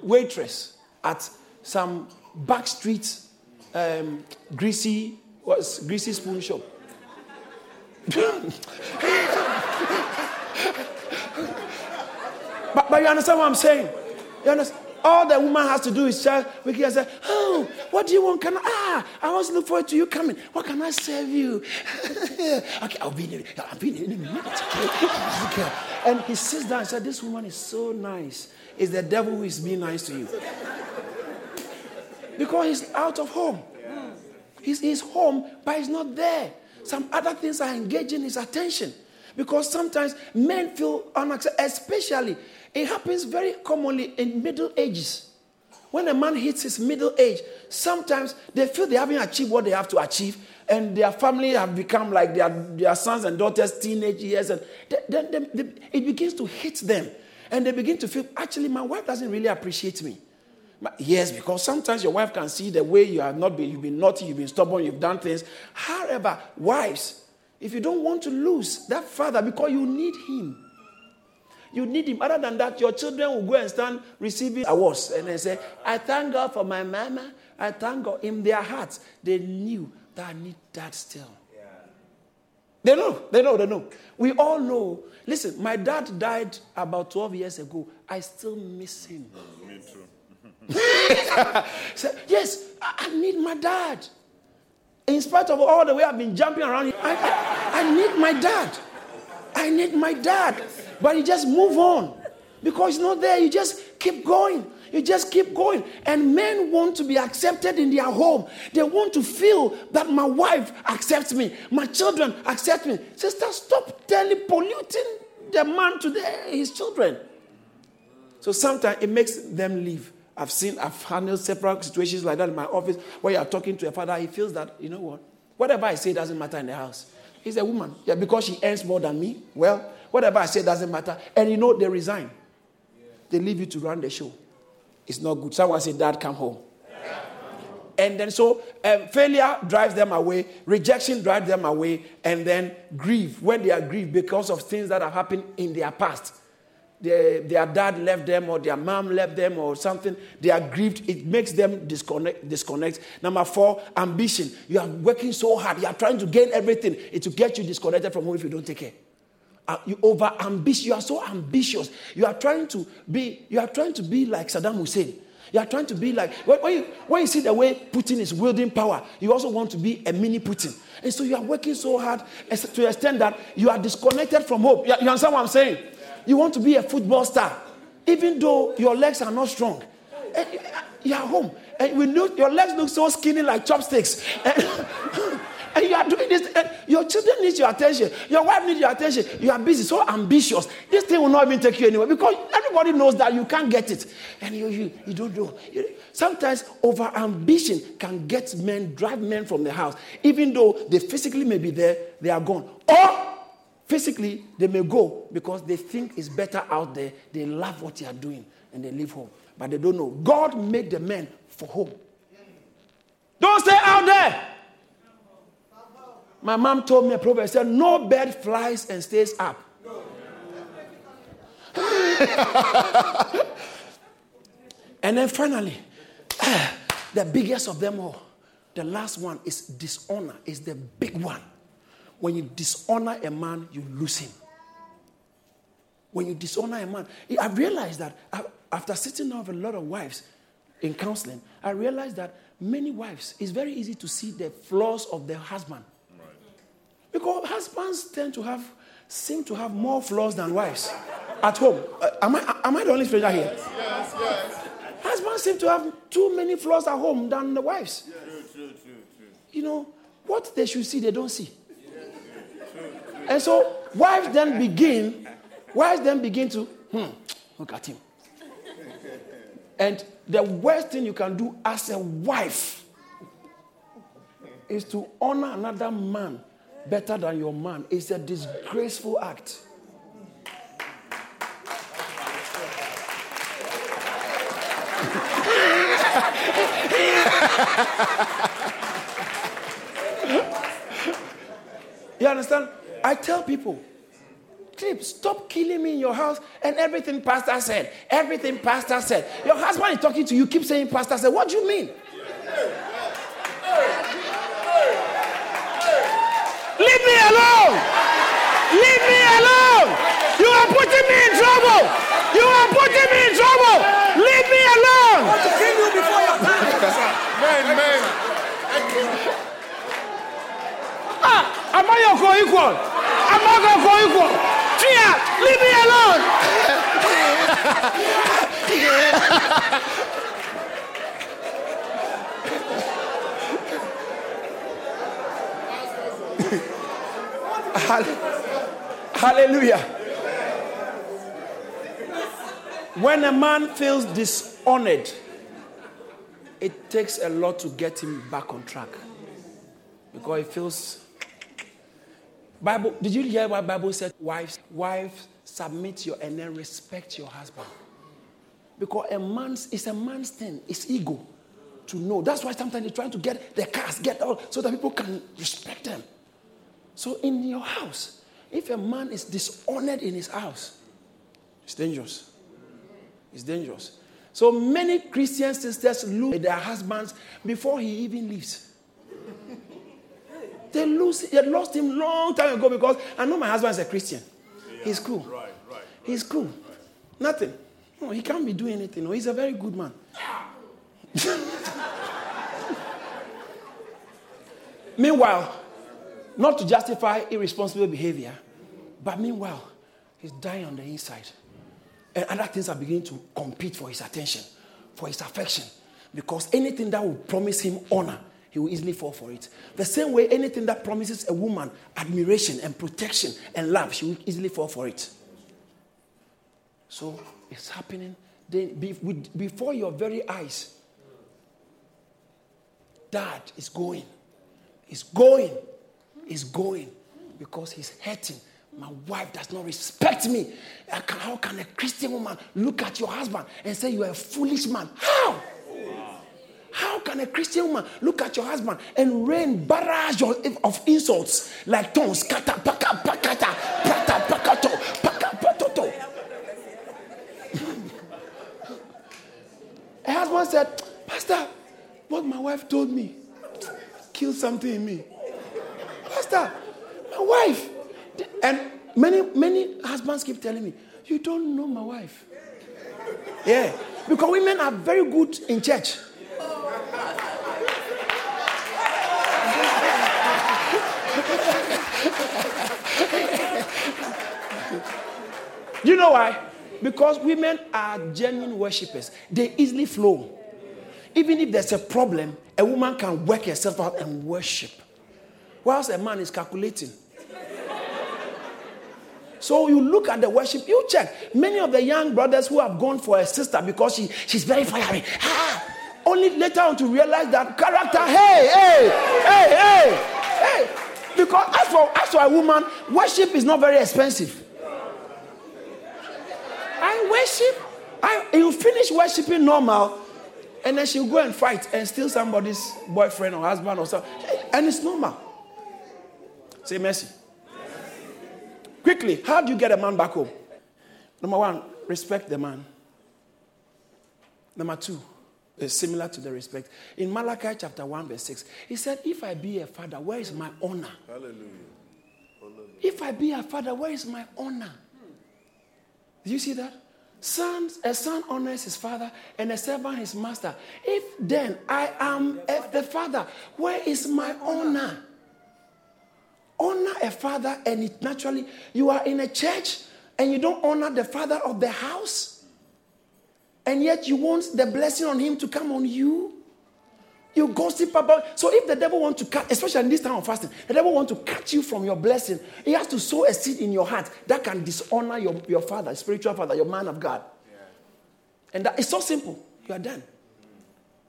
waitress at some backstreet um, greasy was greasy spoon shop. but, but you understand what I'm saying? You understand? All the woman has to do is just say, Oh, what do you want? Can I ah I always look forward to you coming. What can I serve you? okay, I'll be in I'll be in a minute. Okay. And he sits down and said, This woman is so nice. It's the devil who is being nice to you. because he's out of home. He's, he's home, but he's not there. Some other things are engaging his attention. Because sometimes men feel unaccepted, especially it happens very commonly in middle ages. When a man hits his middle age, sometimes they feel they haven't achieved what they have to achieve, and their family have become like their, their sons and daughters' teenage years, and then it begins to hit them. And they begin to feel, actually, my wife doesn't really appreciate me. Yes, because sometimes your wife can see the way you have not been, you've been naughty, you've been stubborn, you've done things. However, wives, if you don't want to lose that father because you need him, you need him. Other than that, your children will go and stand receiving awards and they say, I thank God for my mama. I thank God. In their hearts, they knew that I need dad still. Yeah. They know, they know, they know. We all know. Listen, my dad died about 12 years ago. I still miss him. Me too. so, yes, I, need my dad. In spite of all the way I've been jumping around, I, I, I need my dad. I need my dad. But you just move on because it's not there. You just keep going. You just keep going. And men want to be accepted in their home. They want to feel that my wife accepts me, my children accept me. Sister, stop telling, polluting the man to the, his children. So sometimes it makes them leave. I've seen, I've handled several situations like that in my office where you're talking to a father. He feels that, you know what? Whatever I say doesn't matter in the house. He's a woman. Yeah, because she earns more than me. Well, whatever I say doesn't matter. And you know, they resign. They leave you to run the show. It's not good. Someone said, Dad, come home. And then so um, failure drives them away, rejection drives them away, and then grief. When they are grieved because of things that have happened in their past, their, their dad left them or their mom left them or something, they are grieved. It makes them disconnect. disconnect. Number four, ambition. You are working so hard. You are trying to gain everything. It will get you disconnected from home if you don't take care. Uh, you over ambitious. You are so ambitious. You are trying to be. You are trying to be like Saddam Hussein. You are trying to be like when you, when you see the way Putin is wielding power, you also want to be a mini Putin. And so you are working so hard to the extent that you are disconnected from hope. You, you understand what I'm saying? You want to be a football star, even though your legs are not strong. Eh, you are home, and we look, your legs look so skinny like chopsticks. And, and you are doing this. Eh, your children need your attention. Your wife needs your attention. You are busy, so ambitious. This thing will not even take you anywhere because everybody knows that you can't get it, and you you, you don't do. You, sometimes over ambition can get men, drive men from the house, even though they physically may be there, they are gone. Or Physically, they may go because they think it's better out there. They love what they are doing and they leave home. But they don't know. God made the men for home. Don't stay out there. My mom told me a proverb said, No bird flies and stays up. and then finally, eh, the biggest of them all, the last one is dishonor, is the big one. When you dishonor a man, you lose him. When you dishonor a man, I realized that after sitting down with a lot of wives in counseling, I realized that many wives, it's very easy to see the flaws of their husband. Because husbands tend to have, seem to have more flaws than wives at home. Uh, am, I, am I the only stranger here? Yes, yes, yes. Husbands seem to have too many flaws at home than the wives. Yes. True, true, true, true. You know, what they should see, they don't see. And so wives then begin, wives then begin to, hmm, look at him. And the worst thing you can do as a wife is to honor another man better than your man. It's a disgraceful act. you understand? I tell people, Clip, stop killing me in your house and everything pastor said. Everything pastor said. Your husband is talking to you, keep saying pastor said. What do you mean? Leave me alone! Leave me alone! You are putting me in trouble! You are putting me in trouble! Leave me alone! I want to kill you before your time. Man, man. Ah, am I your co-equal? Am I your co-equal? Fear, leave me alone. Hallelujah. When a man feels dishonored, it takes a lot to get him back on track because he feels Bible, did you hear what Bible said? Wives, wives, submit your and then respect your husband. Because a man's it's a man's thing, it's ego to know. That's why sometimes they're trying to get the cars, get out so that people can respect them. So in your house, if a man is dishonored in his house, it's dangerous. It's dangerous. So many Christian sisters lose their husbands before he even leaves. They lose. They lost him long time ago because I know my husband is a Christian. Yeah, He's cool. Right, right. He's cool. Right. Nothing. No, he can't be doing anything. No, he's a very good man. meanwhile, not to justify irresponsible behavior, but meanwhile, he's dying on the inside. And other things are beginning to compete for his attention, for his affection. Because anything that will promise him honor he will easily fall for it. The same way, anything that promises a woman admiration and protection and love, she will easily fall for it. So it's happening then before your very eyes. Dad is going. He's going. He's going because he's hurting. My wife does not respect me. How can a Christian woman look at your husband and say you are a foolish man? How? How can a Christian woman look at your husband and rain barrage of insults like tongues? Kata, paka, pakata, pata, pakato, paka, patoto. A husband said, Pastor, what my wife told me killed something in me. Pastor, my wife. And many, many husbands keep telling me, You don't know my wife. Yeah. Because women are very good in church. you know why? Because women are genuine worshippers. They easily flow. Even if there's a problem, a woman can work herself out and worship. Whilst a man is calculating. So you look at the worship, you check. Many of the young brothers who have gone for a sister because she, she's very fiery. Ah, only later on to realize that character, hey, hey, hey, hey, hey. Because as for, as for a woman, worship is not very expensive. I worship. I, you finish worshiping normal, and then she'll go and fight and steal somebody's boyfriend or husband or something. And it's normal. Say mercy. Quickly, how do you get a man back home? Number one, respect the man. Number two, is similar to the respect. In Malachi chapter 1, verse 6, he said, If I be a father, where is my honor? Hallelujah. Hallelujah. If I be a father, where is my honor? Do you see that? Sons, a son honors his father and a servant his master. If then I am the father, where is my honor? Honor a father, and it naturally, you are in a church and you don't honor the father of the house and yet you want the blessing on him to come on you. You gossip about. So if the devil wants to cut, especially in this time of fasting, the devil wants to cut you from your blessing. He has to sow a seed in your heart that can dishonor your, your father, spiritual father, your man of God. Yeah. And that, it's so simple. You are done.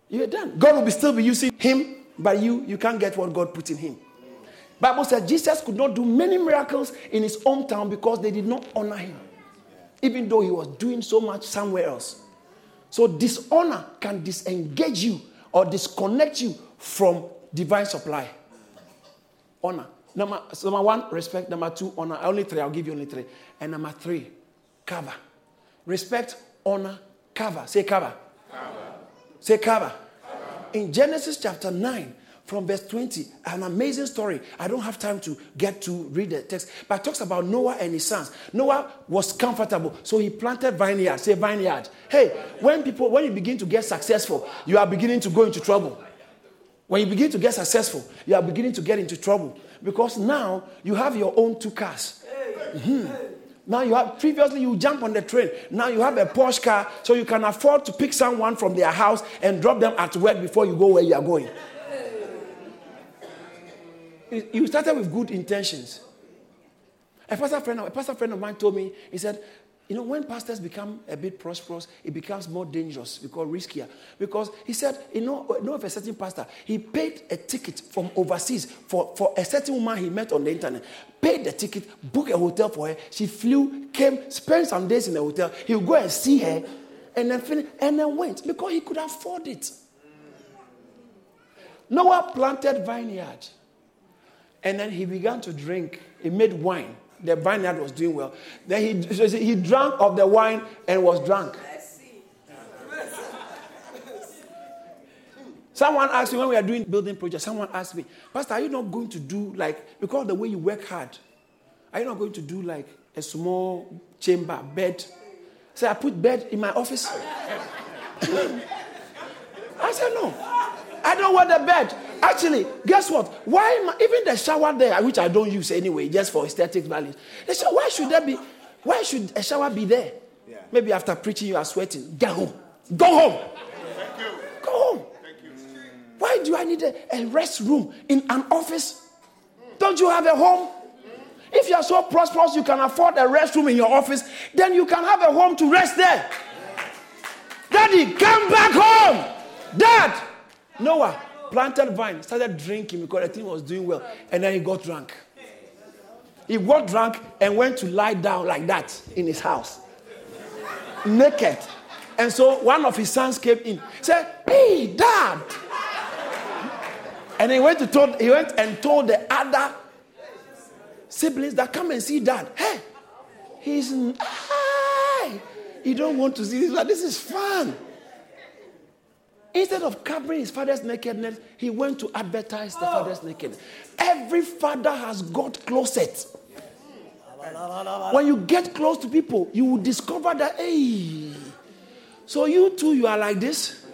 You are done. God will be still be using him, but you you can't get what God put in him. Bible says Jesus could not do many miracles in his hometown because they did not honor him, even though he was doing so much somewhere else. So dishonor can disengage you or disconnect you from divine supply? Honor. Number, number one, respect. Number two, honor. Only three. I'll give you only three. And number three, cover. Respect, honor, cover. Say cover. cover. Say cover. cover. In Genesis chapter 9, from verse 20, an amazing story. I don't have time to get to read the text, but talks about Noah and his sons. Noah was comfortable, so he planted vineyard. Say vineyard. Hey, when people, when you begin to get successful, you are beginning to go into trouble. When you begin to get successful, you are beginning to get into trouble because now you have your own two cars. Mm-hmm. Now you have previously you jump on the train. Now you have a Porsche car, so you can afford to pick someone from their house and drop them at work before you go where you are going. You started with good intentions. A pastor friend, a pastor friend of mine told me, he said, you know, when pastors become a bit prosperous, it becomes more dangerous because riskier. Because he said, you know, you know of a certain pastor, he paid a ticket from overseas for, for a certain woman he met on the internet, paid the ticket, booked a hotel for her. She flew, came, spent some days in the hotel. He would go and see her, and then finish, and then went because he could afford it. Noah planted vineyard, and then he began to drink. He made wine the vineyard was doing well. Then he, he drank of the wine and was drunk. Someone asked me when we are doing building projects, someone asked me, Pastor, are you not going to do like, because the way you work hard, are you not going to do like a small chamber, bed? So I put bed in my office. I said, no. I don't want the bed. Actually, guess what? Why I, even the shower there, which I don't use anyway, just for aesthetic values. Shower, why should there be? Why should a shower be there? Yeah. Maybe after preaching you are sweating. Get home. Go home. Thank you. Go home. Thank you. Why do I need a, a rest room in an office? Don't you have a home? If you are so prosperous you can afford a restroom in your office, then you can have a home to rest there. Daddy, come back home. Dad, Noah, planted vine, started drinking because the thing was doing well, and then he got drunk. He got drunk and went to lie down like that in his house, naked. And so one of his sons came in, said, "Hey, Dad!" And he went to told, he went and told the other siblings that come and see Dad. Hey, he's hi. You don't want to see this, but this is fun. Instead of covering his father's nakedness, he went to advertise the oh. father's nakedness. Every father has got closet. When you get close to people, you will discover that, hey, so you too, you are like this.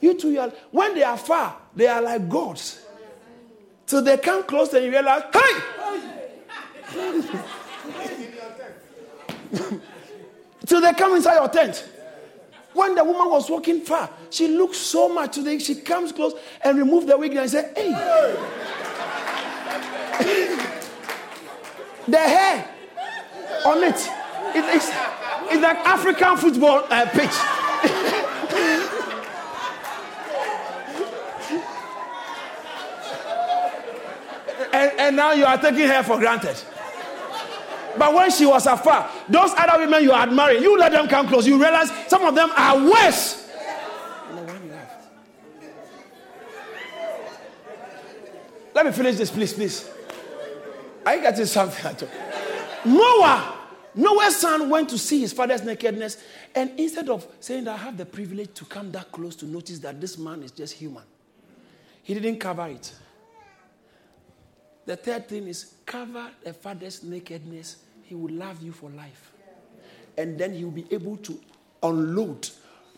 You too, you are, when they are far, they are like gods. So they come close and you realize, hey! so they come inside your tent. When the woman was walking far, she looked so much today. She comes close and removed the wig and said, Hey. the hair on it, it it's, it's like African football uh, pitch. and, and now you are taking her for granted. But when she was afar, those other women you admiring, you let them come close. You realize some of them are worse. Let me finish this, please, please. Are you getting something? Noah, Noah's son went to see his father's nakedness, and instead of saying that I have the privilege to come that close to notice that this man is just human, he didn't cover it. The third thing is cover the father's nakedness he will love you for life. And then he will be able to unload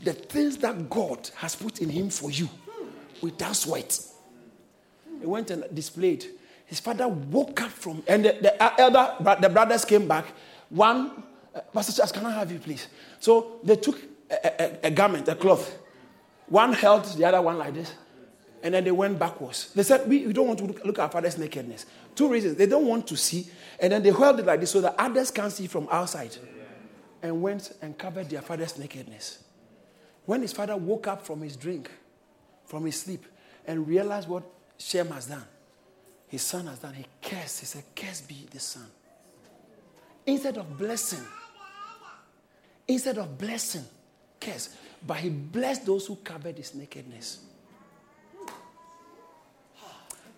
the things that God has put in him for you without sweat. He went and displayed. His father woke up from, and the, the elder, the brothers came back. One, uh, Pastor Charles, can I have you, please? So they took a, a, a garment, a cloth. One held the other one like this. And then they went backwards. They said, we, we don't want to look, at our father's nakedness. Two reasons. They don't want to see. And then they held it like this so that others can't see from outside. And went and covered their father's nakedness. When his father woke up from his drink, from his sleep, and realized what Shem has done, his son has done, he cursed. He said, Curse be the son. Instead of blessing, instead of blessing, curse, but he blessed those who covered his nakedness.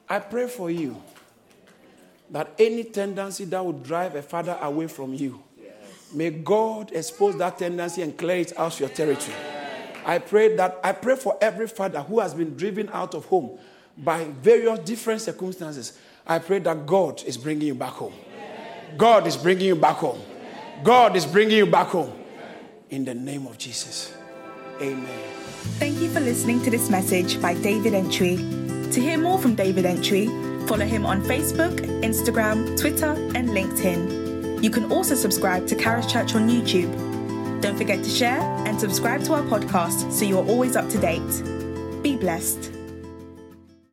I pray for you that any tendency that would drive a father away from you, may God expose that tendency and clear it out of your territory. I pray that I pray for every father who has been driven out of home by various different circumstances. I pray that God is bringing you back home. God is bringing you back home. God is bringing you back home. In the name of Jesus. Amen. Thank you for listening to this message by David Entry. To hear more from David Entry, follow him on Facebook, Instagram, Twitter, and LinkedIn. You can also subscribe to Caris Church on YouTube. Don't forget to share and subscribe to our podcast so you're always up to date. Be blessed.